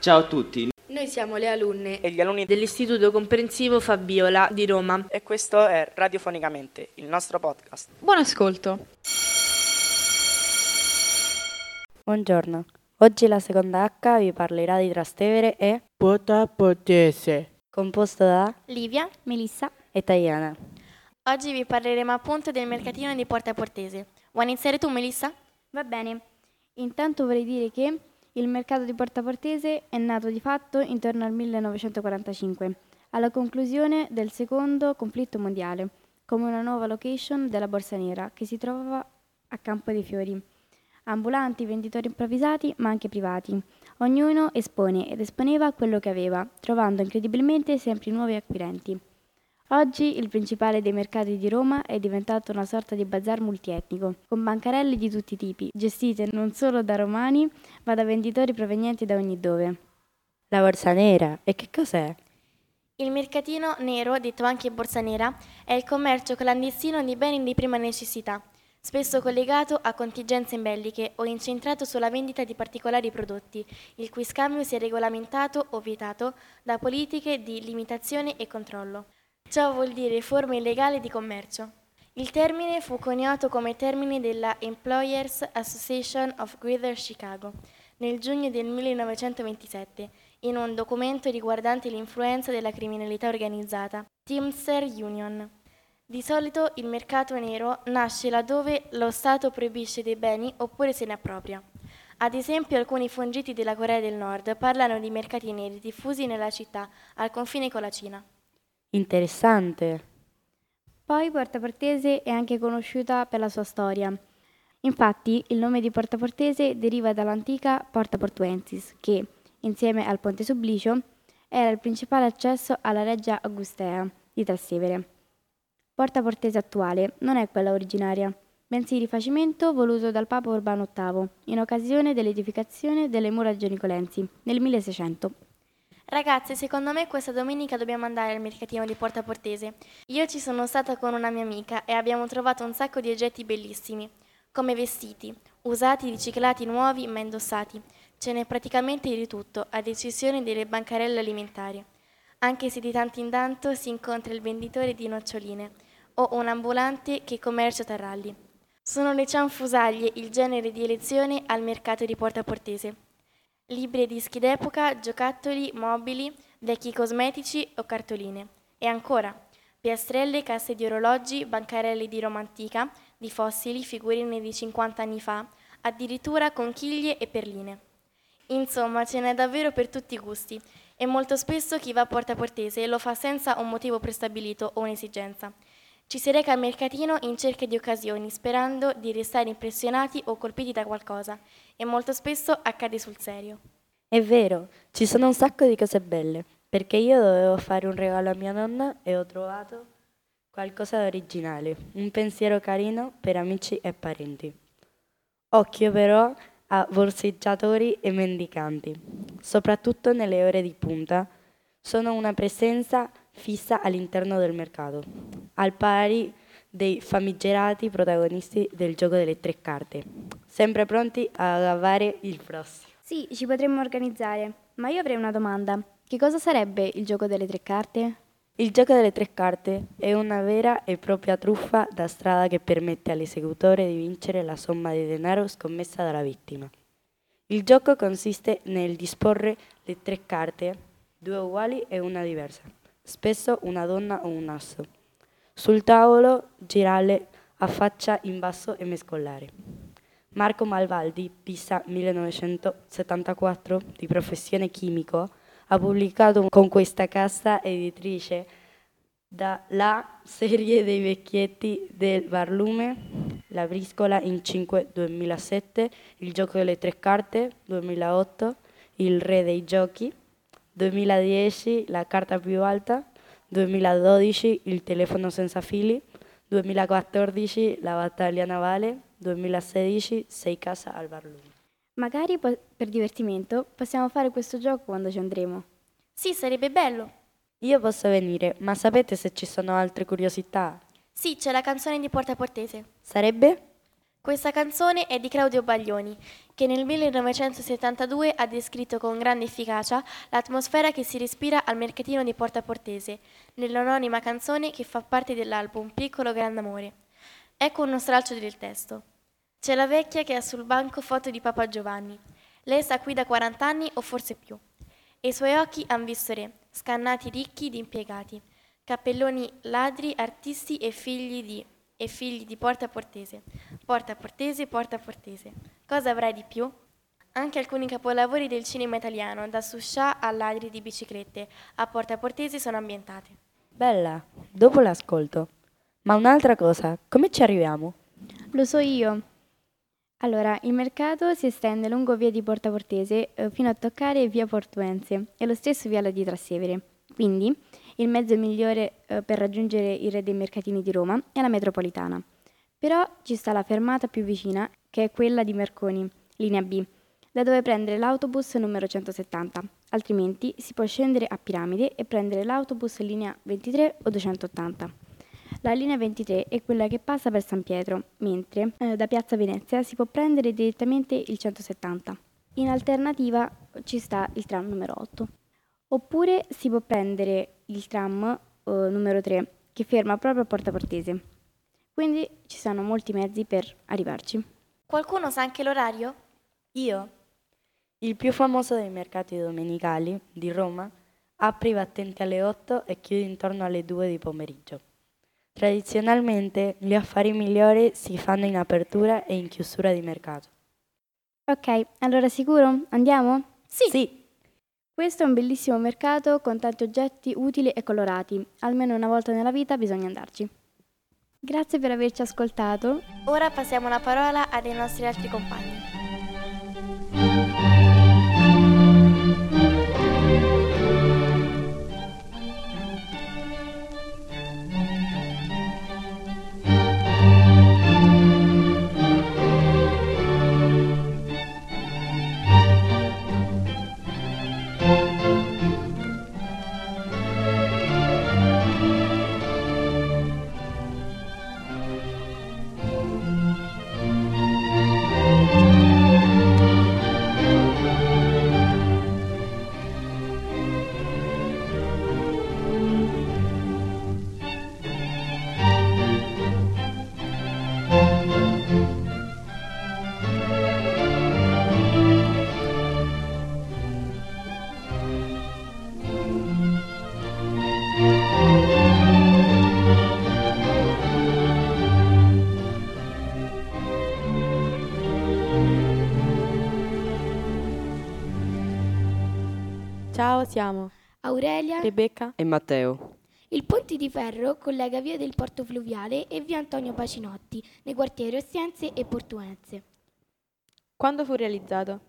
Ciao a tutti, Noi siamo le alunne e gli alunni dell'Istituto Comprensivo Fabiola di Roma. e questo è Radiofonicamente, il nostro podcast. Buon ascolto. Buongiorno, oggi la seconda H vi parlerà di Trastevere e Potapotese. Composto da Livia, Melissa. e Taiana. Oggi vi parleremo appunto del mercatino di Porta Portese. Vuoi iniziare tu, Melissa? Va bene. Intanto vorrei dire che il mercato di Porta Portese è nato di fatto intorno al 1945, alla conclusione del secondo conflitto mondiale, come una nuova location della Borsa Nera che si trovava a Campo dei Fiori. Ambulanti, venditori improvvisati, ma anche privati. Ognuno espone ed esponeva quello che aveva, trovando incredibilmente sempre nuovi acquirenti. Oggi il principale dei mercati di Roma è diventato una sorta di bazar multietnico, con bancarelle di tutti i tipi, gestite non solo da romani, ma da venditori provenienti da ogni dove. La Borsa Nera, e che cos'è? Il mercatino nero, detto anche borsa nera, è il commercio clandestino di beni di prima necessità, spesso collegato a contingenze belliche o incentrato sulla vendita di particolari prodotti, il cui scambio sia regolamentato o vietato da politiche di limitazione e controllo. Ciò vuol dire forme illegali di commercio. Il termine fu coniato come termine della Employers Association of Greater Chicago nel giugno del 1927 in un documento riguardante l'influenza della criminalità organizzata, Teamster Union. Di solito il mercato nero nasce laddove lo Stato proibisce dei beni oppure se ne appropria. Ad esempio alcuni fungiti della Corea del Nord parlano di mercati neri diffusi nella città, al confine con la Cina. Interessante. Poi Porta Portese è anche conosciuta per la sua storia. Infatti, il nome di Porta Portese deriva dall'antica Porta Portuensis, che, insieme al Ponte Sublicio, era il principale accesso alla Reggia Augustea di Trastevere. Porta Portese attuale non è quella originaria, bensì il rifacimento voluto dal Papa Urbano VIII in occasione dell'edificazione delle mura genicolensi nel 1600. Ragazze, secondo me questa domenica dobbiamo andare al mercatino di Porta Portese. Io ci sono stata con una mia amica e abbiamo trovato un sacco di oggetti bellissimi, come vestiti, usati, riciclati, nuovi, ma indossati. Ce n'è praticamente di tutto, ad eccezione delle bancarelle alimentari. Anche se di tanto in tanto si incontra il venditore di noccioline o un ambulante che commercia taralli. Sono le cianfusaglie il genere di elezione al mercato di Porta Portese. Libri e dischi d'epoca, giocattoli, mobili, vecchi cosmetici o cartoline. E ancora, piastrelle, casse di orologi, bancarelle di Roma antica, di fossili, figurine di 50 anni fa, addirittura conchiglie e perline. Insomma, ce n'è davvero per tutti i gusti e molto spesso chi va a Porta Portese lo fa senza un motivo prestabilito o un'esigenza. Ci si reca al mercatino in cerca di occasioni, sperando di restare impressionati o colpiti da qualcosa, e molto spesso accade sul serio. È vero, ci sono un sacco di cose belle, perché io dovevo fare un regalo a mia nonna e ho trovato qualcosa di originale, un pensiero carino per amici e parenti. Occhio però a borseggiatori e mendicanti, soprattutto nelle ore di punta, sono una presenza fissa all'interno del mercato, al pari dei famigerati protagonisti del gioco delle tre carte, sempre pronti a gavare il prossimo. Sì, ci potremmo organizzare, ma io avrei una domanda. Che cosa sarebbe il gioco delle tre carte? Il gioco delle tre carte è una vera e propria truffa da strada che permette all'esecutore di vincere la somma di denaro scommessa dalla vittima. Il gioco consiste nel disporre le tre carte, due uguali e una diversa, spesso una donna o un asso. Sul tavolo girarle a faccia in basso e mescolare. Marco Malvaldi, Pisa 1974, di professione chimico, ha pubblicato con questa casa editrice la serie dei vecchietti del Barlume, La briscola in 5 2007, Il gioco delle tre carte 2008, Il re dei giochi 2010, La carta più alta 2012, Il telefono senza fili 2014, La battaglia navale 2016, Sei casa al Barlume. Magari po- per divertimento possiamo fare questo gioco quando ci andremo. Sì, sarebbe bello. Io posso venire, ma sapete se ci sono altre curiosità? Sì, c'è la canzone di Porta Portese. Sarebbe? Questa canzone è di Claudio Baglioni, che nel 1972 ha descritto con grande efficacia l'atmosfera che si respira al mercatino di Porta Portese, nell'anonima canzone che fa parte dell'album Piccolo Grande Amore. Ecco uno stralcio del testo. C'è la vecchia che ha sul banco foto di Papa Giovanni. Lei sta qui da 40 anni o forse più. E i suoi occhi han visto re, scannati ricchi di impiegati, cappelloni ladri, artisti e figli di e figli di Porta Portese. Porta Portese, Porta Portese. Cosa avrai di più? Anche alcuni capolavori del cinema italiano, da Suscià a Ladri di biciclette, a Porta Portese sono ambientate. Bella, dopo l'ascolto. Ma un'altra cosa, come ci arriviamo? Lo so io. Allora, il mercato si estende lungo via di Porta Portese eh, fino a toccare via Portuense e lo stesso viale di Trastevere. Quindi, il mezzo migliore eh, per raggiungere il re dei mercatini di Roma è la metropolitana. Però ci sta la fermata più vicina, che è quella di Merconi, linea B, da dove prendere l'autobus numero 170. Altrimenti si può scendere a Piramide e prendere l'autobus linea 23 o 280. La linea 23 è quella che passa per San Pietro, mentre eh, da Piazza Venezia si può prendere direttamente il 170. In alternativa ci sta il tram numero 8. Oppure si può prendere il tram eh, numero 3 che ferma proprio a Porta Portese. Quindi ci sono molti mezzi per arrivarci. Qualcuno sa anche l'orario? Io? Il più famoso dei mercati domenicali di Roma apre i battenti alle 8 e chiude intorno alle 2 di pomeriggio. Tradizionalmente gli affari migliori si fanno in apertura e in chiusura di mercato. Ok, allora sicuro? Andiamo? Sì. Sì, Questo è un bellissimo mercato con tanti oggetti utili e colorati. Almeno una volta nella vita bisogna andarci. Grazie per averci ascoltato. Ora passiamo la parola a dei nostri altri compagni. Ciao, siamo Aurelia, Rebecca. E Matteo? il ponte di ferro collega via del Porto Fluviale e via Antonio Pacinotti nei quartieri Ostiense e Portuense. Quando fu realizzato?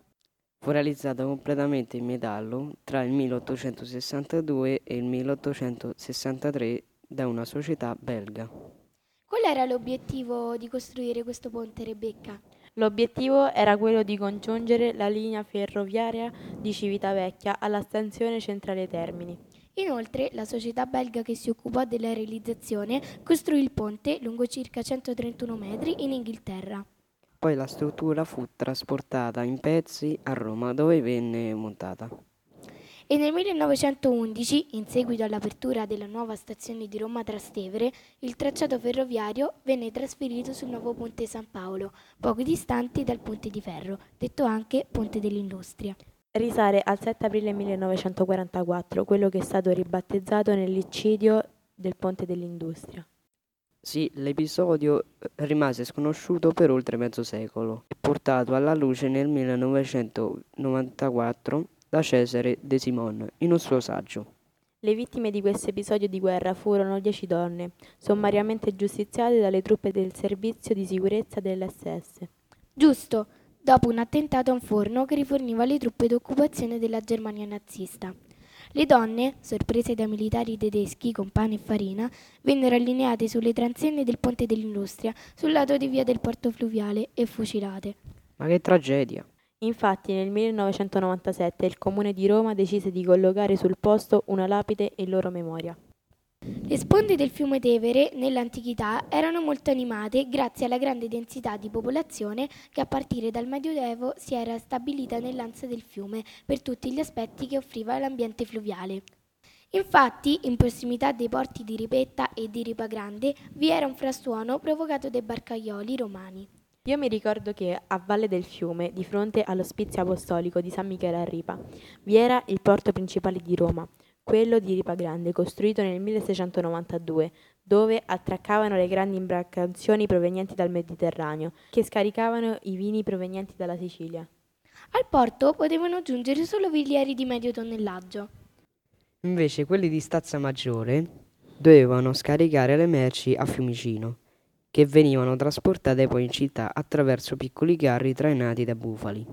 Fu realizzata completamente in metallo tra il 1862 e il 1863 da una società belga. Qual era l'obiettivo di costruire questo ponte, Rebecca? L'obiettivo era quello di congiungere la linea ferroviaria di Civitavecchia alla stazione centrale Termini. Inoltre, la società belga che si occupò della realizzazione costruì il ponte lungo circa 131 metri in Inghilterra. Poi la struttura fu trasportata in pezzi a Roma dove venne montata. E nel 1911, in seguito all'apertura della nuova stazione di Roma Trastevere, il tracciato ferroviario venne trasferito sul nuovo Ponte San Paolo, poco distante dal Ponte di Ferro, detto anche Ponte dell'Industria. Risale al 7 aprile 1944, quello che è stato ribattezzato nell'iccidio del Ponte dell'Industria. Sì, l'episodio rimase sconosciuto per oltre mezzo secolo e portato alla luce nel 1994 da Cesare De Simon in un suo saggio. Le vittime di questo episodio di guerra furono dieci donne, sommariamente giustiziate dalle truppe del servizio di sicurezza dell'SS. Giusto, dopo un attentato a un forno che riforniva le truppe d'occupazione della Germania nazista. Le donne, sorprese dai militari tedeschi con pane e farina, vennero allineate sulle transenne del ponte dell'industria sul lato di via del porto fluviale e fucilate. Ma che tragedia! Infatti nel 1997 il comune di Roma decise di collocare sul posto una lapide in loro memoria. Le sponde del fiume Tevere nell'antichità erano molto animate grazie alla grande densità di popolazione che a partire dal Medioevo si era stabilita nell'ansa del fiume per tutti gli aspetti che offriva l'ambiente fluviale. Infatti, in prossimità dei porti di Ripetta e di Ripa Grande vi era un frastuono provocato dai barcaioli romani. Io mi ricordo che a Valle del Fiume, di fronte all'ospizio apostolico di San Michele a Ripa, vi era il porto principale di Roma, quello di Ripa Grande, costruito nel 1692, dove attraccavano le grandi imbarcazioni provenienti dal Mediterraneo, che scaricavano i vini provenienti dalla Sicilia. Al porto potevano giungere solo velieri di medio tonnellaggio. Invece quelli di Stazza Maggiore dovevano scaricare le merci a Fiumicino, che venivano trasportate poi in città attraverso piccoli carri trainati da bufali.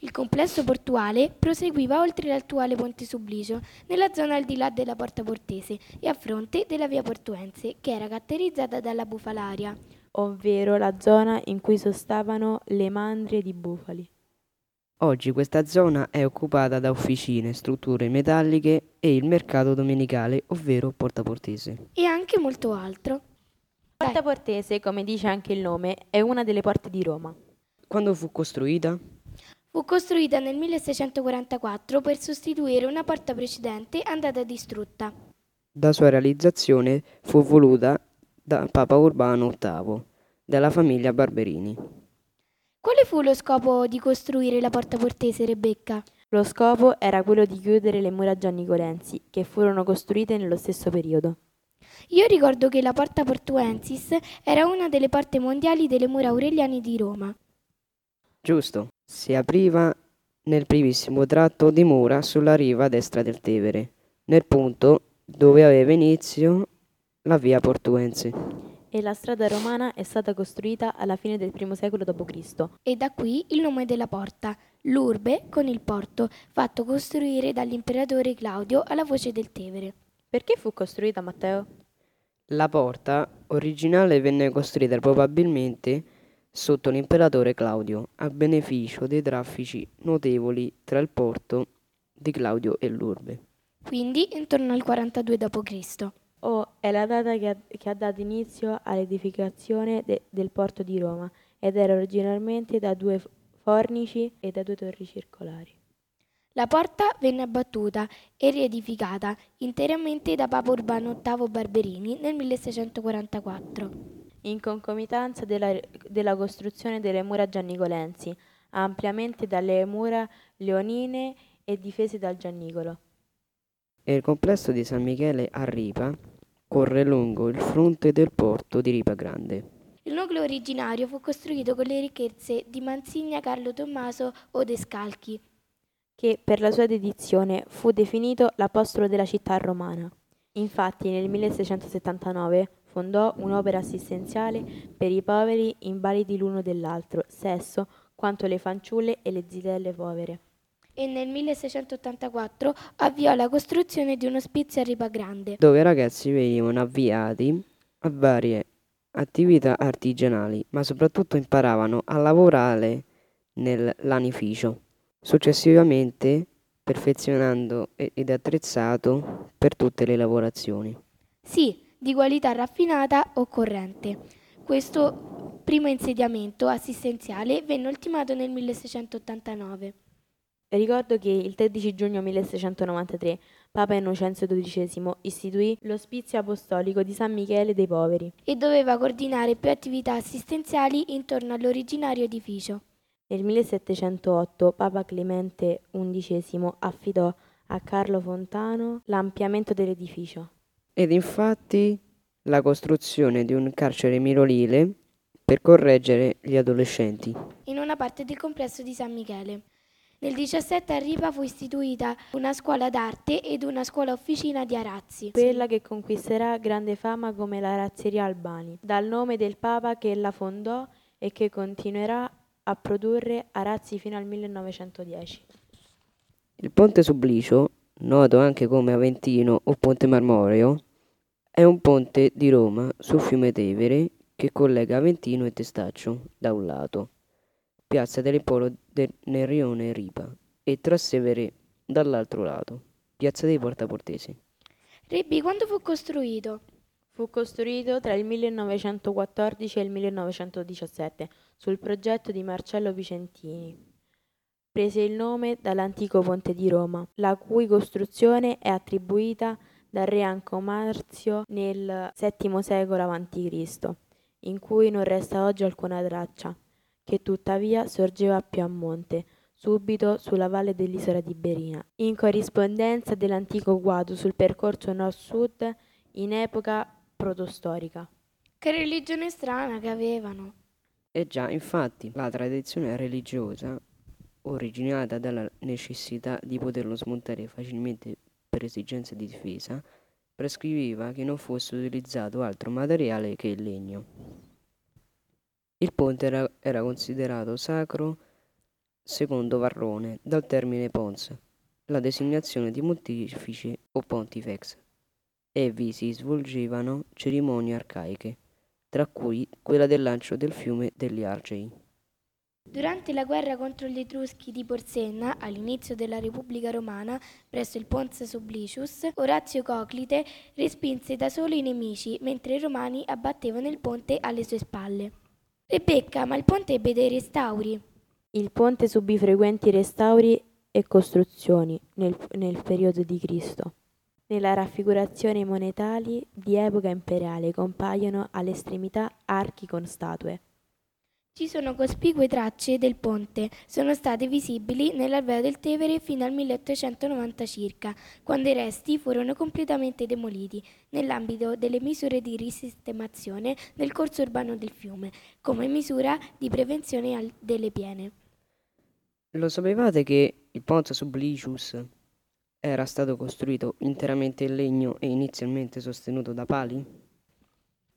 Il complesso portuale proseguiva oltre l'attuale Ponte Sublicio, nella zona al di là della Porta Portese e a fronte della via Portuense, che era caratterizzata dalla bufalaria. ovvero la zona in cui sostavano le mandrie di bufali. Oggi questa zona è occupata da officine, strutture metalliche e il mercato domenicale, ovvero Porta Portese. E anche molto altro. Porta Portese, come dice anche il nome, è una delle porte di Roma. Quando fu costruita? Fu costruita nel 1644 per sostituire una porta precedente andata distrutta. Da sua realizzazione fu voluta da Papa Urbano VIII, della famiglia Barberini. Quale fu lo scopo di costruire la porta portese, Rebecca? Lo scopo era quello di chiudere le mura giannicolensi, che furono costruite nello stesso periodo. Io ricordo che la porta portuensis era una delle porte mondiali delle mura aureliane di Roma. Giusto, si apriva nel primissimo tratto di mura sulla riva destra del Tevere, nel punto dove aveva inizio la via portuense. E la strada romana è stata costruita alla fine del I secolo d.C. E da qui il nome della porta, l'urbe con il porto, fatto costruire dall'imperatore Claudio alla voce del Tevere. Perché fu costruita, Matteo? La porta originale venne costruita probabilmente sotto l'imperatore Claudio a beneficio dei traffici notevoli tra il porto di Claudio e l'urbe. Quindi intorno al 42 d.C. O è la data che ha, che ha dato inizio all'edificazione de- del porto di Roma ed era originalmente da due fornici e da due torri circolari. La porta venne abbattuta e riedificata interamente da Papa Urbano VIII Barberini nel 1644. In concomitanza della, della costruzione delle mura giannicolensi, ampliamente dalle mura leonine e difese dal Giannicolo. E il complesso di San Michele a Ripa corre lungo il fronte del porto di Ripa Grande. Il nucleo originario fu costruito con le ricchezze di Mansigna Carlo Tommaso Odescalchi, che per la sua dedizione fu definito l'apostolo della città romana. Infatti nel 1679 fondò un'opera assistenziale per i poveri invalidi l'uno dell'altro, sesso, quanto le fanciulle e le zitelle povere. e nel 1684 avviò la costruzione di un ospizio a Ripa Grande. dove i ragazzi venivano avviati a varie attività artigianali, ma soprattutto imparavano a lavorare nell'anificio, successivamente perfezionando ed attrezzato per tutte le lavorazioni. Sì, di qualità raffinata o corrente. Questo primo insediamento assistenziale venne ultimato nel 1689. Ricordo che il 13 giugno 1693 Papa Innocenzio XII istituì l'ospizio apostolico di San Michele dei Poveri. e doveva coordinare più attività assistenziali intorno all'originario edificio. Nel 1708 Papa Clemente XI affidò a Carlo Fontano l'ampliamento dell'edificio. Ed infatti la costruzione di un carcere minorile per correggere gli adolescenti. in una parte del complesso di San Michele. Nel 17 a Ripa fu istituita una scuola d'arte ed una scuola officina di arazzi. Quella che conquisterà grande fama come la razzeria Albani, dal nome del Papa che la fondò e che continuerà a produrre arazzi fino al 1910. Il ponte Sublicio, noto anche come Aventino o Ponte Marmoreo, è un ponte di Roma sul fiume Tevere che collega Aventino e Testaccio da un lato, piazza dell'impero del, nel rione Ripa e Trastevere dall'altro lato, piazza dei Portaportesi. Rebbi, quando fu costruito? Fu costruito tra il 1914 e il 1917 sul progetto di Marcello Vicentini. Prese il nome dall'antico ponte di Roma, la cui costruzione è attribuita dal re Anco Marzio nel VII secolo a.C., in cui non resta oggi alcuna traccia, che tuttavia sorgeva più a monte, subito sulla valle dell'isola di Berina, in corrispondenza dell'antico guado sul percorso nord-sud in epoca protostorica. Che religione strana che avevano. E già, infatti, la tradizione religiosa, originata dalla necessità di poterlo smontare facilmente per esigenze di difesa, prescriveva che non fosse utilizzato altro materiale che il legno. Il ponte era, era considerato sacro secondo Varrone dal termine pons, la designazione di pontifice o pontifex, e vi si svolgevano cerimonie arcaiche, tra cui quella del lancio del fiume degli Argei. Durante la guerra contro gli Etruschi di Porsenna, all'inizio della Repubblica Romana, presso il Pons Sublicius, Orazio Coclite respinse da solo i nemici, mentre i romani abbattevano il ponte alle sue spalle. Rebecca, ma il ponte ebbe dei restauri. Il ponte subì frequenti restauri e costruzioni nel, nel periodo di Cristo. Nella raffigurazione monetali di epoca imperiale compaiono all'estremità archi con statue. Ci sono cospicue tracce del ponte, sono state visibili nell'alveo del Tevere fino al 1890 circa, quando i resti furono completamente demoliti nell'ambito delle misure di risistemazione del corso urbano del fiume, come misura di prevenzione delle piene. Lo sapevate che il Ponte Sublicius era stato costruito interamente in legno e inizialmente sostenuto da pali?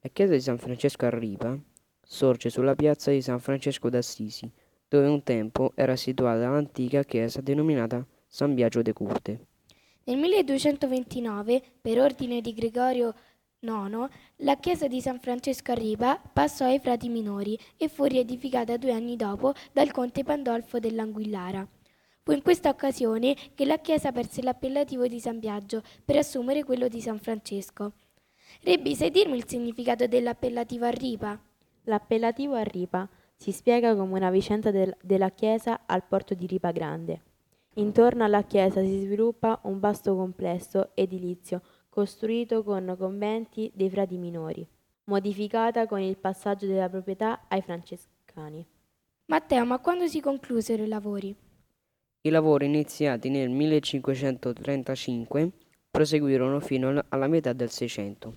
La chiesa di San Francesco a Ripa sorge sulla piazza di San Francesco d'Assisi, dove un tempo era situata l'antica chiesa denominata San Biagio de Curte. Nel 1229, per ordine di Gregorio IX, la chiesa di San Francesco a Ripa passò ai frati minori e fu riedificata due anni dopo dal conte Pandolfo dell'Anguillara. Fu in questa occasione che la chiesa perse l'appellativo di San Biagio per assumere quello di San Francesco. Rebbi, sai dirmi il significato dell'appellativo a Ripa? L'appellativo a Ripa si spiega come una vicenda del, della chiesa al porto di Ripa Grande. Intorno alla chiesa si sviluppa un vasto complesso edilizio costruito con conventi dei frati minori, modificata con il passaggio della proprietà ai francescani. Matteo, ma quando si conclusero i lavori? I lavori iniziati nel 1535 proseguirono fino alla metà del Seicento.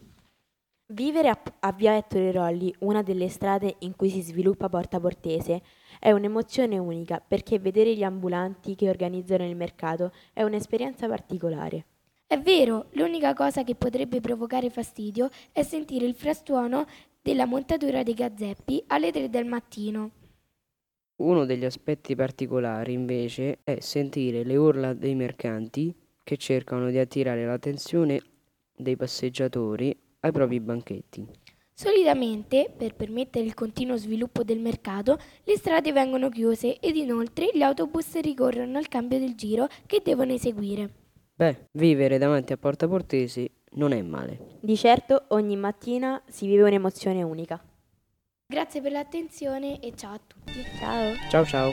Vivere a, a Via Ettore Rolli, una delle strade in cui si sviluppa Porta Portese, è un'emozione unica perché vedere gli ambulanti che organizzano il mercato è un'esperienza particolare. È vero, l'unica cosa che potrebbe provocare fastidio è sentire il frastuono della montatura dei gazzeppi alle 3 del mattino. Uno degli aspetti particolari, invece, è sentire le urla dei mercanti che cercano di attirare l'attenzione dei passeggiatori ai propri banchetti. Solitamente, per permettere il continuo sviluppo del mercato, le strade vengono chiuse ed inoltre gli autobus ricorrono al cambio del giro che devono eseguire. Beh, vivere davanti a Porta Portesi non è male. Di certo ogni mattina si vive un'emozione unica. Grazie per l'attenzione e ciao a tutti. Ciao. Ciao ciao.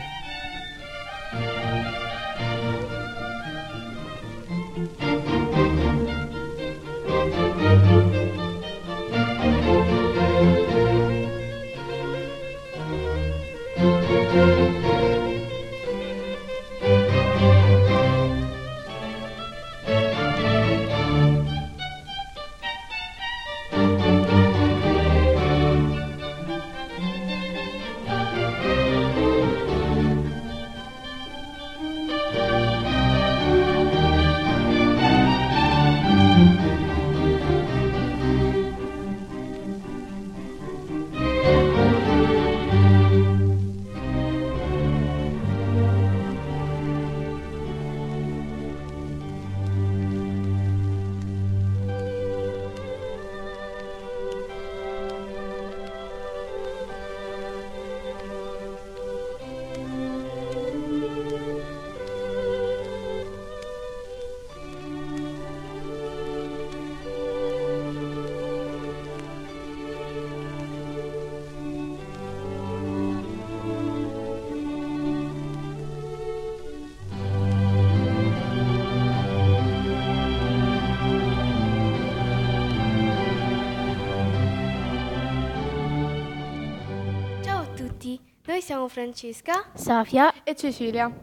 Noi siamo Francesca, Safia e Cecilia.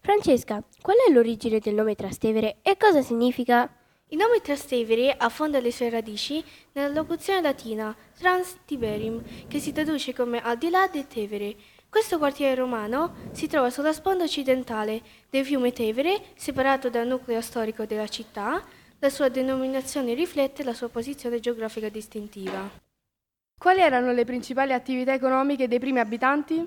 Francesca, qual è l'origine del nome Trastevere e cosa significa? Il nome Trastevere affonda le sue radici nella locuzione latina Trans Tiberim, che si traduce come al di là del Tevere. Questo quartiere romano si trova sulla sponda occidentale del fiume Tevere, separato dal nucleo storico della città. La sua denominazione riflette la sua posizione geografica distintiva. Quali erano le principali attività economiche dei primi abitanti?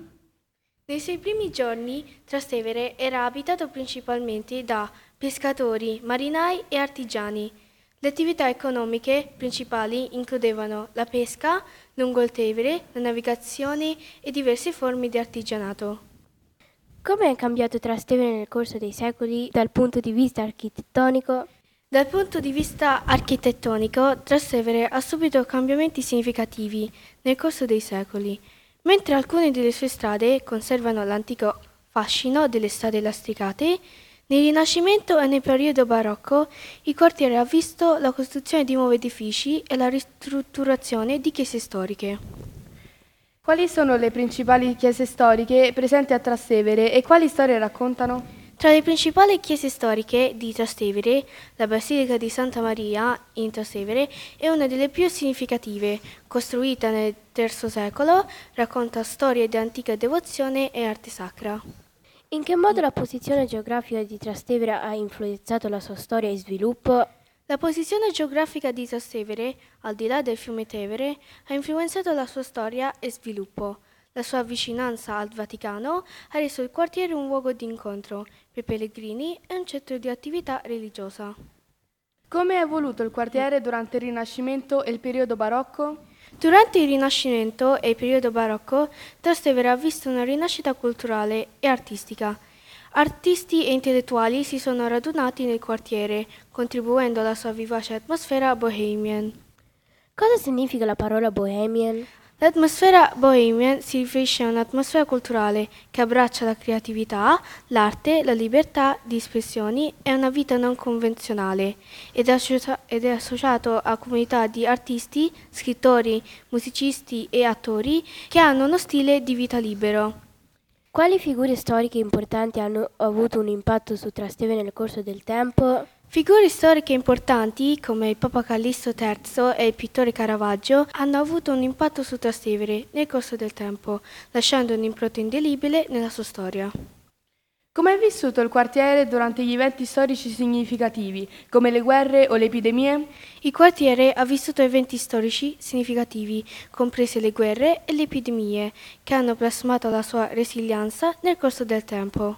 Nei suoi primi giorni Trastevere era abitato principalmente da pescatori, marinai e artigiani. Le attività economiche principali includevano la pesca lungo il Tevere, la navigazione e diverse forme di artigianato. Come è cambiato Trastevere nel corso dei secoli dal punto di vista architettonico? Dal punto di vista architettonico, Trastevere ha subito cambiamenti significativi nel corso dei secoli. Mentre alcune delle sue strade conservano l'antico fascino delle strade lastricate, nel Rinascimento e nel periodo barocco il quartiere ha visto la costruzione di nuovi edifici e la ristrutturazione di chiese storiche. Quali sono le principali chiese storiche presenti a Trastevere e quali storie raccontano? Tra le principali chiese storiche di Trastevere, la Basilica di Santa Maria in Trastevere è una delle più significative, costruita nel III secolo, racconta storie di antica devozione e arte sacra. In che modo la posizione geografica di Trastevere ha influenzato la sua storia e sviluppo? La posizione geografica di Trastevere, al di là del fiume Tevere, ha influenzato la sua storia e sviluppo. La sua vicinanza al Vaticano ha reso il quartiere un luogo di incontro per pellegrini e un centro di attività religiosa. Come è evoluto il quartiere durante il Rinascimento e il periodo barocco? Durante il Rinascimento e il periodo barocco, Trastevere ha visto una rinascita culturale e artistica. Artisti e intellettuali si sono radunati nel quartiere, contribuendo alla sua vivace atmosfera bohemian. Cosa significa la parola bohemian? L'atmosfera bohemian si riferisce a un'atmosfera culturale che abbraccia la creatività, l'arte, la libertà di espressioni e una vita non convenzionale ed è, associato a comunità di artisti, scrittori, musicisti e attori che hanno uno stile di vita libero. Quali figure storiche importanti hanno avuto un impatto su Trastevere nel corso del tempo? Figure storiche importanti come il Papa Callisto III e il pittore Caravaggio hanno avuto un impatto su Trastevere nel corso del tempo, lasciando un'impronta indelibile nella sua storia. Come è vissuto il quartiere durante gli eventi storici significativi, come le guerre o le epidemie? Il quartiere ha vissuto eventi storici significativi, comprese le guerre e le epidemie, che hanno plasmato la sua resilienza nel corso del tempo.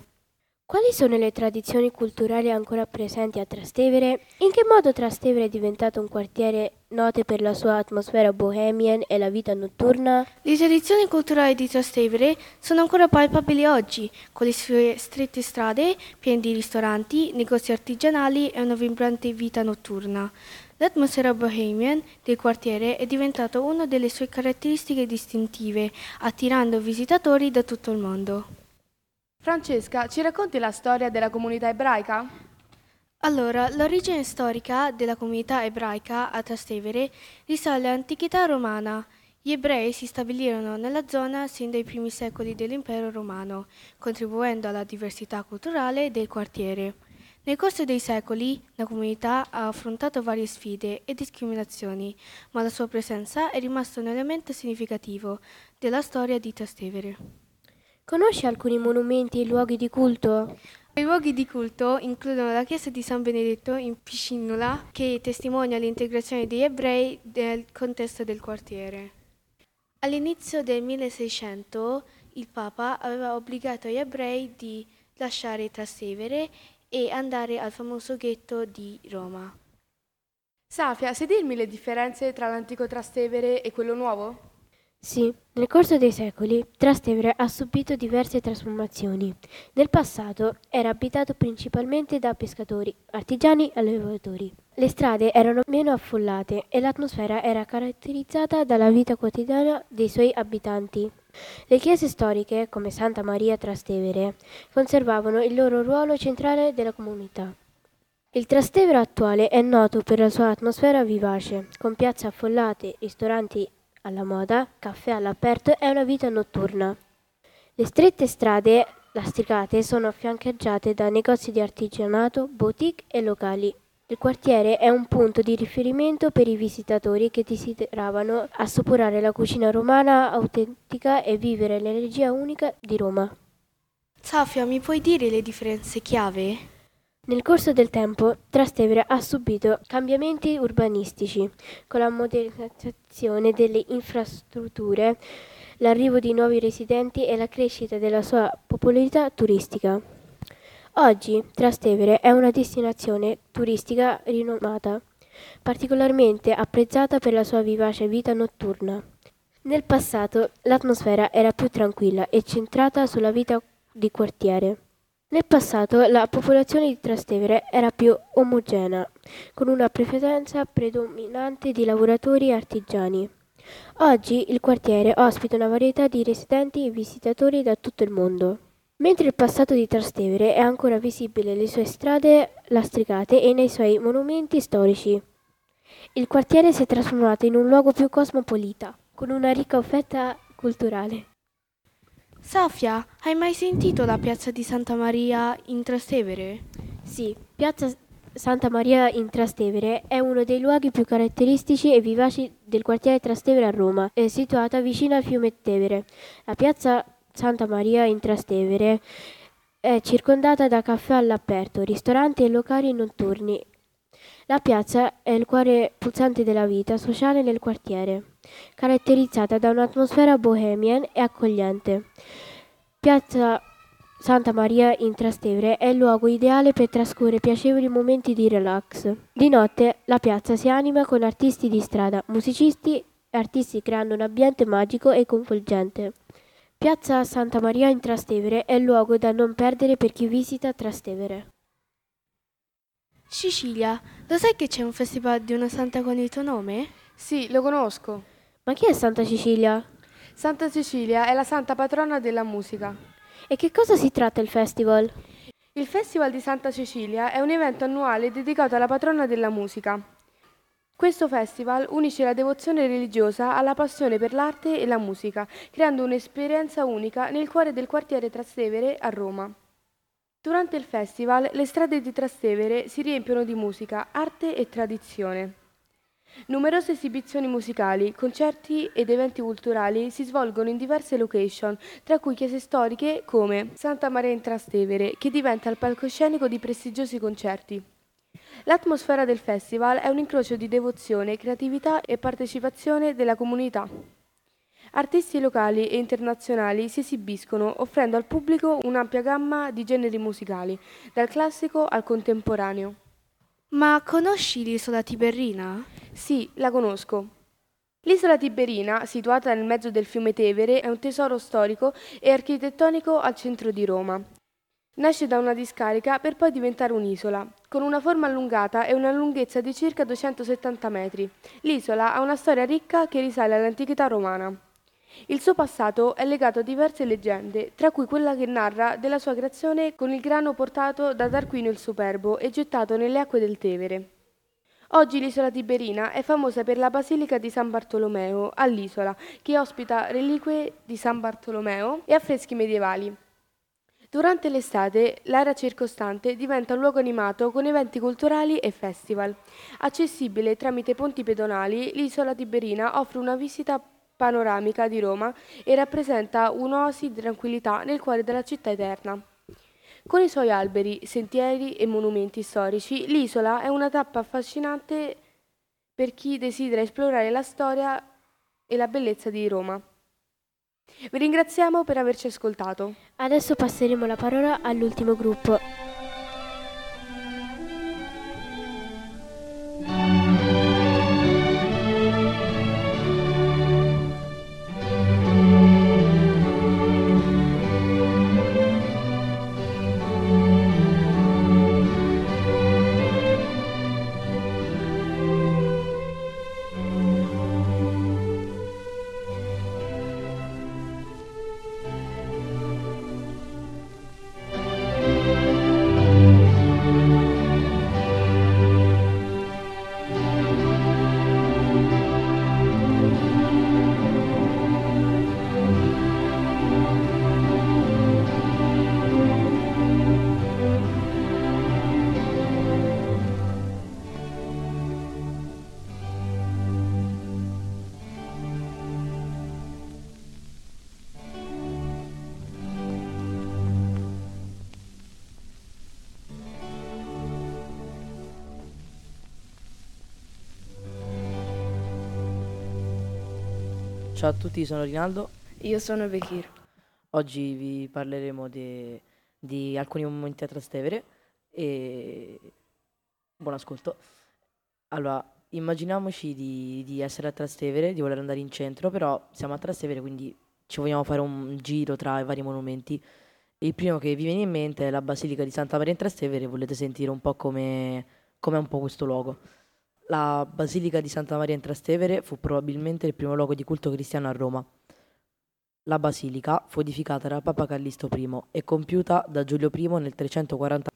Quali sono le tradizioni culturali ancora presenti a Trastevere? In che modo Trastevere è diventato un quartiere noto per la sua atmosfera bohemian e la vita notturna? Le tradizioni culturali di Trastevere sono ancora palpabili oggi, con le sue strette strade piene di ristoranti, negozi artigianali e una vibrante vita notturna. L'atmosfera bohemian del quartiere è diventata una delle sue caratteristiche distintive, attirando visitatori da tutto il mondo. Francesca, ci racconti la storia della comunità ebraica? Allora, l'origine storica della comunità ebraica a Trastevere risale all'antichità romana. Gli ebrei si stabilirono nella zona sin dai primi secoli dell'impero romano, contribuendo alla diversità culturale del quartiere. Nel corso dei secoli la comunità ha affrontato varie sfide e discriminazioni, ma la sua presenza è rimasta un elemento significativo della storia di Trastevere. Conosci alcuni monumenti e luoghi di culto? I luoghi di culto includono la chiesa di San Benedetto in Piscinola, che testimonia l'integrazione degli ebrei nel contesto del quartiere. All'inizio del 1600 il Papa aveva obbligato gli ebrei di lasciare Trastevere e andare al famoso ghetto di Roma. Safia, sai dirmi le differenze tra l'antico Trastevere e quello nuovo? Sì, nel corso dei secoli Trastevere ha subito diverse trasformazioni. Nel passato era abitato principalmente da pescatori, artigiani e allevatori. Le strade erano meno affollate e l'atmosfera era caratterizzata dalla vita quotidiana dei suoi abitanti. Le chiese storiche, come Santa Maria Trastevere, conservavano il loro ruolo centrale della comunità. Il Trastevere attuale è noto per la sua atmosfera vivace, con piazze affollate, ristoranti alla moda, caffè all'aperto e una vita notturna. Le strette strade lastricate sono fiancheggiate da negozi di artigianato, boutique e locali. Il quartiere è un punto di riferimento per i visitatori che desideravano assaporare la cucina romana autentica e vivere l'energia unica di Roma. Safia, mi puoi dire le differenze chiave? Nel corso del tempo Trastevere ha subito cambiamenti urbanistici con la modernizzazione delle infrastrutture, l'arrivo di nuovi residenti e la crescita della sua popolarità turistica. Oggi Trastevere è una destinazione turistica rinomata, particolarmente apprezzata per la sua vivace vita notturna. Nel passato l'atmosfera era più tranquilla e centrata sulla vita di quartiere. Nel passato la popolazione di Trastevere era più omogenea, con una preferenza predominante di lavoratori e artigiani. Oggi il quartiere ospita una varietà di residenti e visitatori da tutto il mondo. Mentre il passato di Trastevere è ancora visibile le sue strade lastricate e nei suoi monumenti storici. Il quartiere si è trasformato in un luogo più cosmopolita, con una ricca offerta culturale. Safia, hai mai sentito la piazza di Santa Maria in Trastevere? Sì, piazza Santa Maria in Trastevere è uno dei luoghi più caratteristici e vivaci del quartiere Trastevere a Roma, è situata vicino al fiume Tevere. La piazza Santa Maria in Trastevere è circondata da caffè all'aperto, ristoranti e locali notturni. La piazza è il cuore pulsante della vita sociale nel quartiere, caratterizzata da un'atmosfera bohemian e accogliente. Piazza Santa Maria in Trastevere è il luogo ideale per trascorrere piacevoli momenti di relax. Di notte la piazza si anima con artisti di strada, musicisti e artisti creando un ambiente magico e coinvolgente. Piazza Santa Maria in Trastevere è il luogo da non perdere per chi visita Trastevere. Sicilia, lo sai che c'è un festival di una santa con il tuo nome? Sì, lo conosco. Ma chi è Santa Cecilia? Santa Cecilia è la santa patrona della musica. E che cosa si tratta il festival? Il Festival di Santa Cecilia è un evento annuale dedicato alla patrona della musica. Questo festival unisce la devozione religiosa alla passione per l'arte e la musica, creando un'esperienza unica nel cuore del quartiere Trastevere a Roma. Durante il festival le strade di Trastevere si riempiono di musica, arte e tradizione. Numerose esibizioni musicali, concerti ed eventi culturali si svolgono in diverse location, tra cui chiese storiche come Santa Maria in Trastevere, che diventa il palcoscenico di prestigiosi concerti. L'atmosfera del festival è un incrocio di devozione, creatività e partecipazione della comunità. Artisti locali e internazionali si esibiscono offrendo al pubblico un'ampia gamma di generi musicali, dal classico al contemporaneo. Ma conosci l'isola Tiberina? Sì, la conosco. L'isola Tiberina, situata nel mezzo del fiume Tevere, è un tesoro storico e architettonico al centro di Roma. Nasce da una discarica per poi diventare un'isola, con una forma allungata e una lunghezza di circa 270 metri. L'isola ha una storia ricca che risale all'antichità romana. Il suo passato è legato a diverse leggende, tra cui quella che narra della sua creazione con il grano portato da Tarquinio il Superbo e gettato nelle acque del Tevere. Oggi l'isola Tiberina è famosa per la Basilica di San Bartolomeo all'isola, che ospita reliquie di San Bartolomeo e affreschi medievali. Durante l'estate l'area circostante diventa un luogo animato con eventi culturali e festival. Accessibile tramite ponti pedonali, l'isola Tiberina offre una visita panoramica di Roma e rappresenta un'oasi di tranquillità nel cuore della città eterna. Con i suoi alberi, sentieri e monumenti storici, l'isola è una tappa affascinante per chi desidera esplorare la storia e la bellezza di Roma. Vi ringraziamo per averci ascoltato. Adesso passeremo la parola all'ultimo gruppo. Ciao a tutti, sono Rinaldo. Io sono Bekir. Oggi vi parleremo de- di alcuni momenti a Trastevere e buon ascolto. Allora, immaginiamoci di, di essere a Trastevere, di voler andare in centro, però siamo a Trastevere, quindi ci vogliamo fare un giro tra i vari monumenti. Il primo che vi viene in mente è la Basilica di Santa Maria in Trastevere, volete sentire un po' come come è un po' questo luogo. La Basilica di Santa Maria in Trastevere fu probabilmente il primo luogo di culto cristiano a Roma. La basilica fu edificata da Papa Callisto I e compiuta da Giulio I nel 340.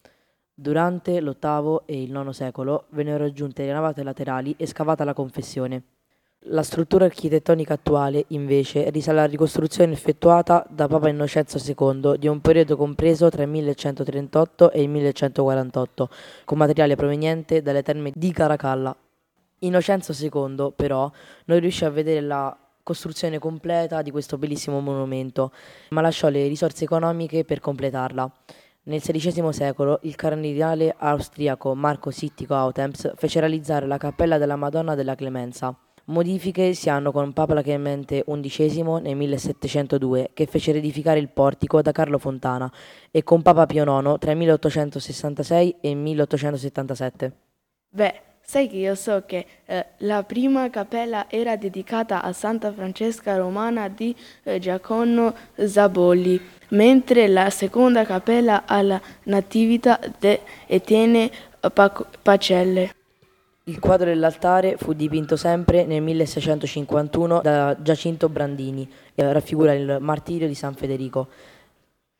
Durante l'VIII e il IX secolo vennero aggiunte le navate laterali e scavata la confessione. La struttura architettonica attuale, invece, risale alla ricostruzione effettuata da Papa Innocenzo II di un periodo compreso tra il 1138 e il 1148, con materiale proveniente dalle terme di Caracalla. Innocenzo II, però, non riuscì a vedere la costruzione completa di questo bellissimo monumento, ma lasciò le risorse economiche per completarla. Nel XVI secolo il cardinale austriaco Marco Sittico Autemps fece realizzare la cappella della Madonna della Clemenza. Modifiche si hanno con Papa Clemente XI nel 1702 che fece edificare il portico da Carlo Fontana e con Papa Pio IX tra il 1866 e il 1877. Beh, sai che io so che eh, la prima cappella era dedicata a Santa Francesca Romana di eh, Giacomo Zabolli, mentre la seconda cappella alla Natività di Etene Pacelle. Il quadro dell'altare fu dipinto sempre nel 1651 da Giacinto Brandini e raffigura il martirio di San Federico.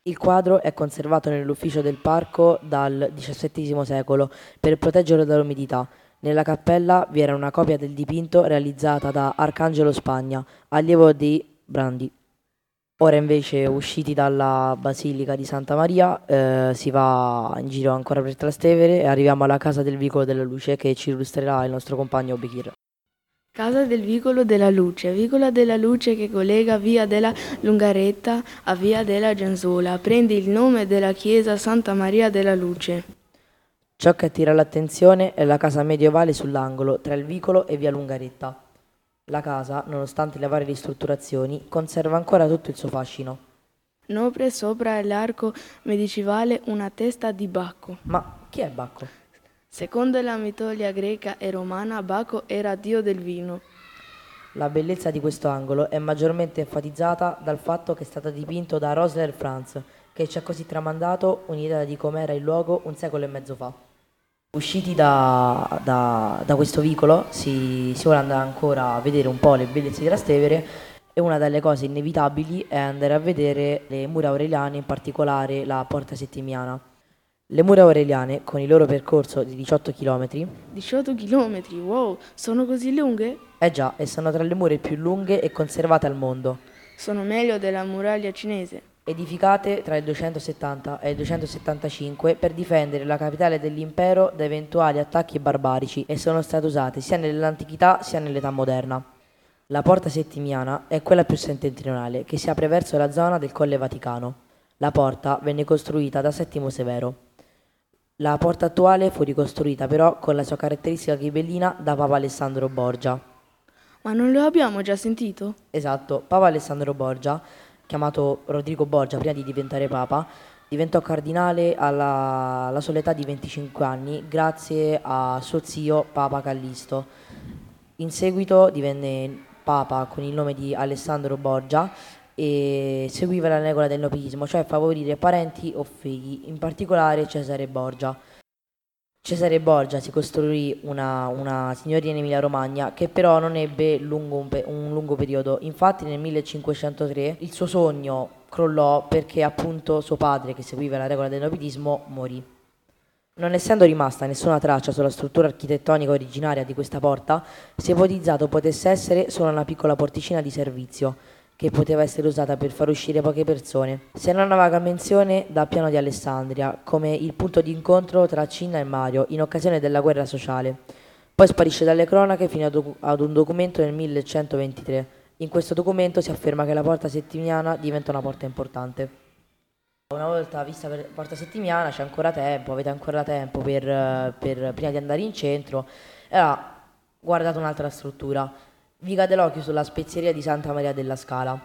Il quadro è conservato nell'ufficio del parco dal XVII secolo per proteggerlo dall'umidità. Nella cappella vi era una copia del dipinto realizzata da Arcangelo Spagna, allievo di Brandi. Ora invece usciti dalla Basilica di Santa Maria eh, si va in giro ancora per Trastevere e arriviamo alla Casa del Vicolo della Luce che ci illustrerà il nostro compagno Bekir. Casa del Vicolo della Luce, Vicolo della Luce che collega via della Lungaretta a via della Genzola, prende il nome della chiesa Santa Maria della Luce. Ciò che attira l'attenzione è la casa medievale sull'angolo tra il vicolo e via Lungaretta. La casa, nonostante le varie ristrutturazioni, conserva ancora tutto il suo fascino. Nopre sopra l'arco medievale una testa di Bacco. Ma chi è Bacco? Secondo la mitologia greca e romana, Bacco era dio del vino. La bellezza di questo angolo è maggiormente enfatizzata dal fatto che è stato dipinto da Rosler Franz, che ci ha così tramandato un'idea di com'era il luogo un secolo e mezzo fa. Usciti da, da, da questo vicolo si, si, vuole andare ancora a vedere un po' le bellezze di Trastevere e una delle cose inevitabili è andare a vedere le mura aureliane, in particolare la Porta Settimiana. Le mura aureliane, con il loro percorso di 18 km... 18 km, wow, sono così lunghe? Eh già, e sono tra le mura più lunghe e conservate al mondo. Sono meglio della muraglia cinese edificate tra il 270 e il 275 per difendere la capitale dell'impero da eventuali attacchi barbarici e sono state usate sia nell'antichità sia nell'età moderna. La porta settimiana è quella più settentrionale che si apre verso la zona del Colle Vaticano. La porta venne costruita da Settimo Severo. La porta attuale fu ricostruita però con la sua caratteristica ghibellina da Papa Alessandro Borgia. Ma non lo abbiamo già sentito? Esatto, Papa Alessandro Borgia chiamato Rodrigo Borgia prima di diventare papa, diventò cardinale alla, alla sola età di 25 anni grazie a suo zio Papa Callisto. In seguito divenne papa con il nome di Alessandro Borgia e seguiva la regola del nobilismo, cioè favorire parenti o figli, in particolare Cesare Borgia. Cesare Borgia si costruì una, una signoria in Emilia-Romagna che però non ebbe lungo un, un, lungo periodo. Infatti nel 1503 il suo sogno crollò perché appunto suo padre, che seguiva la regola del nobilismo, morì. Non essendo rimasta nessuna traccia sulla struttura architettonica originaria di questa porta, si è ipotizzato potesse essere solo una piccola porticina di servizio che poteva essere usata per far uscire poche persone. Se non una vaga menzione da Piano di Alessandria, come il punto di incontro tra Cinna e Mario in occasione della guerra sociale. Poi sparisce dalle cronache fino ad un documento nel 1123. In questo documento si afferma che la porta settimiana diventa una porta importante. Una volta vista per porta settimiana c'è ancora tempo, avete ancora tempo per, per, prima di andare in centro. E allora, guardate un'altra struttura Vi cade l'occhio sulla spezieria di Santa Maria della Scala.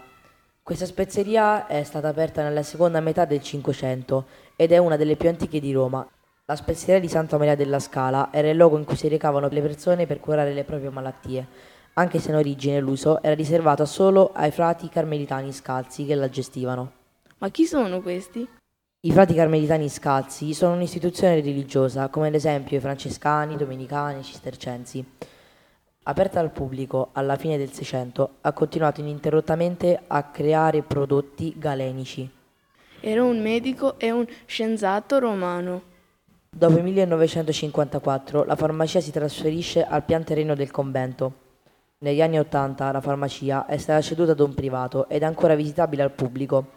Questa spezieria è stata aperta nella seconda metà del Cinquecento ed è una delle più antiche di Roma. La spezieria di Santa Maria della Scala era il luogo in cui si recavano le persone per curare le proprie malattie, anche se in origine l'uso era riservato solo ai frati carmelitani scalzi che la gestivano. Ma chi sono questi? I frati carmelitani scalzi sono un'istituzione religiosa, come ad esempio i francescani, domenicani e cistercensi. Aperta al pubblico alla fine del Seicento, ha continuato ininterrottamente a creare prodotti galenici. Era un medico e un scienziato romano. Dopo il 1954 la farmacia si trasferisce al pian terreno del convento. Negli anni Ottanta la farmacia è stata ceduta ad un privato ed è ancora visitabile al pubblico.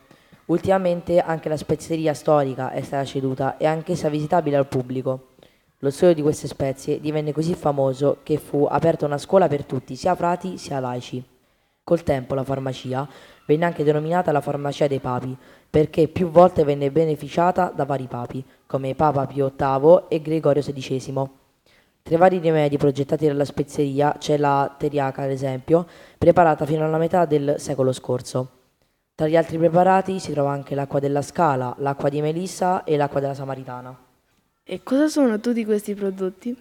Ultimamente anche la spezieria storica è stata ceduta e anch'essa visitabile al pubblico. Lo studio di queste spezie divenne così famoso che fu aperta una scuola per tutti, sia frati sia laici. Col tempo la farmacia venne anche denominata la farmacia dei papi, perché più volte venne beneficiata da vari papi, come Papa Pio VIII e Gregorio XVI. Tra i vari rimedi progettati dalla spezieria c'è la teriaca, ad esempio, preparata fino alla metà del secolo scorso. Tra gli altri preparati si trova anche l'acqua della Scala, l'acqua di Melissa e l'acqua della Samaritana. E cosa sono tutti questi prodotti?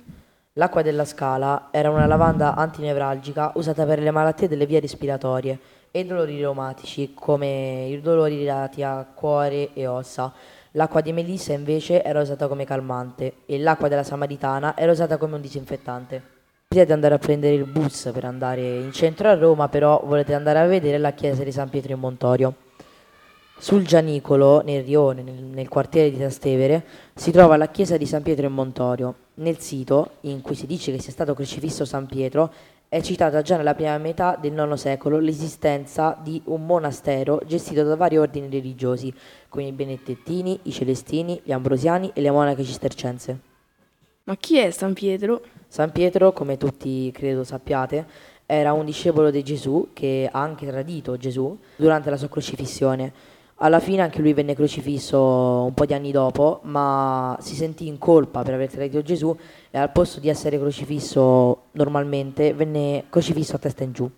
L'acqua della Scala era una lavanda antinevralgica usata per le malattie delle vie respiratorie e i dolori reumatici, come i dolori legati a cuore e ossa. L'acqua di melissa invece era usata come calmante e l'acqua della Samaritana era usata come un disinfettante. Di andare a prendere il bus per andare in centro a Roma, però volete andare a vedere la chiesa di San Pietro in Montorio. Sul Gianicolo, nel Rione, nel, nel, quartiere di Trastevere, si trova la chiesa di San Pietro in Montorio. Nel sito, in cui si dice che sia stato crocifisso San Pietro, è citata già nella prima metà del IX secolo l'esistenza di un monastero gestito da vari ordini religiosi, come i Benedetini, i Celestini, gli Ambrosiani e le monache cistercense. Ma chi è San Pietro? San Pietro, come tutti credo sappiate, era un discepolo di Gesù che ha anche tradito Gesù durante la sua crocifissione. Alla fine anche lui venne crocifisso un po' di anni dopo, ma si sentì in colpa per aver tradito Gesù e al posto di essere crocifisso normalmente venne crocifisso a testa in giù.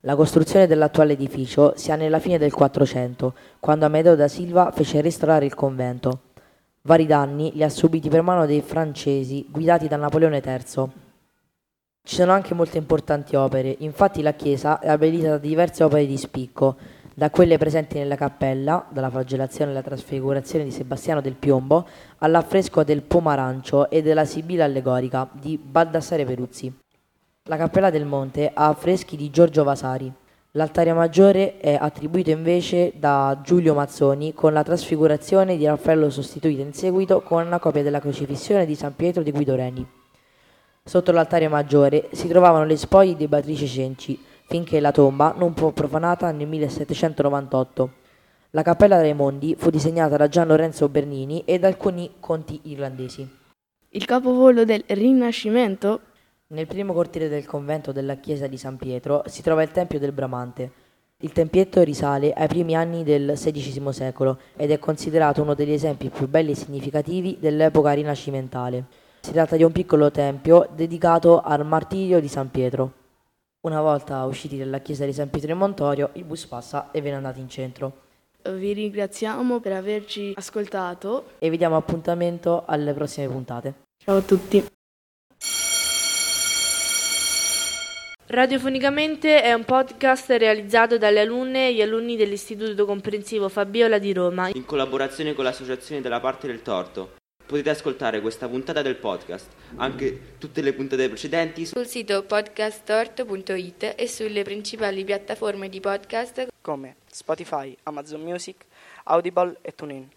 La costruzione dell'attuale edificio si ha nella fine del 400, quando Amedeo da Silva fece restaurare il convento. Vari danni li ha subiti per mano dei francesi guidati da Napoleone III. Ci sono anche molte importanti opere, infatti la chiesa è abbellita da diverse opere di spicco, da quelle presenti nella cappella, dalla flagellazione alla trasfigurazione di Sebastiano del Piombo, all'affresco del Pomarancio e della Sibilla allegorica di Baldassare Peruzzi. La cappella del Monte ha affreschi di Giorgio Vasari. L'altare maggiore è attribuito invece da Giulio Mazzoni con la trasfigurazione di Raffaello sostituita in seguito con una copia della crocifissione di San Pietro di Guido Reni. Sotto l'altare maggiore si trovavano le spoglie di Beatrice Cenci, finché la tomba non fu profanata nel 1798. La Cappella dei Mondi fu disegnata da Gian Lorenzo Bernini e da alcuni conti irlandesi. Il capovollo del Rinascimento? Nel primo cortile del convento della chiesa di San Pietro si trova il Tempio del Bramante. Il tempietto risale ai primi anni del XVI secolo ed è considerato uno degli esempi più belli e significativi dell'epoca rinascimentale. Si tratta di un piccolo tempio dedicato al martirio di San Pietro. Una volta usciti dalla chiesa di San Pietro in Montorio, il bus passa e ve ne andate in centro. Vi ringraziamo per averci ascoltato e vi diamo appuntamento alle prossime puntate. Ciao a tutti. Radiofonicamente è un podcast realizzato dalle alunne e gli alunni dell'Istituto Comprensivo Fabiola di Roma in collaborazione con l'Associazione della Parte del Torto. Potete ascoltare questa puntata del podcast, anche tutte le puntate precedenti sul sito podcasttorto.it e sulle principali piattaforme di podcast come Spotify, Amazon Music, Audible e TuneIn.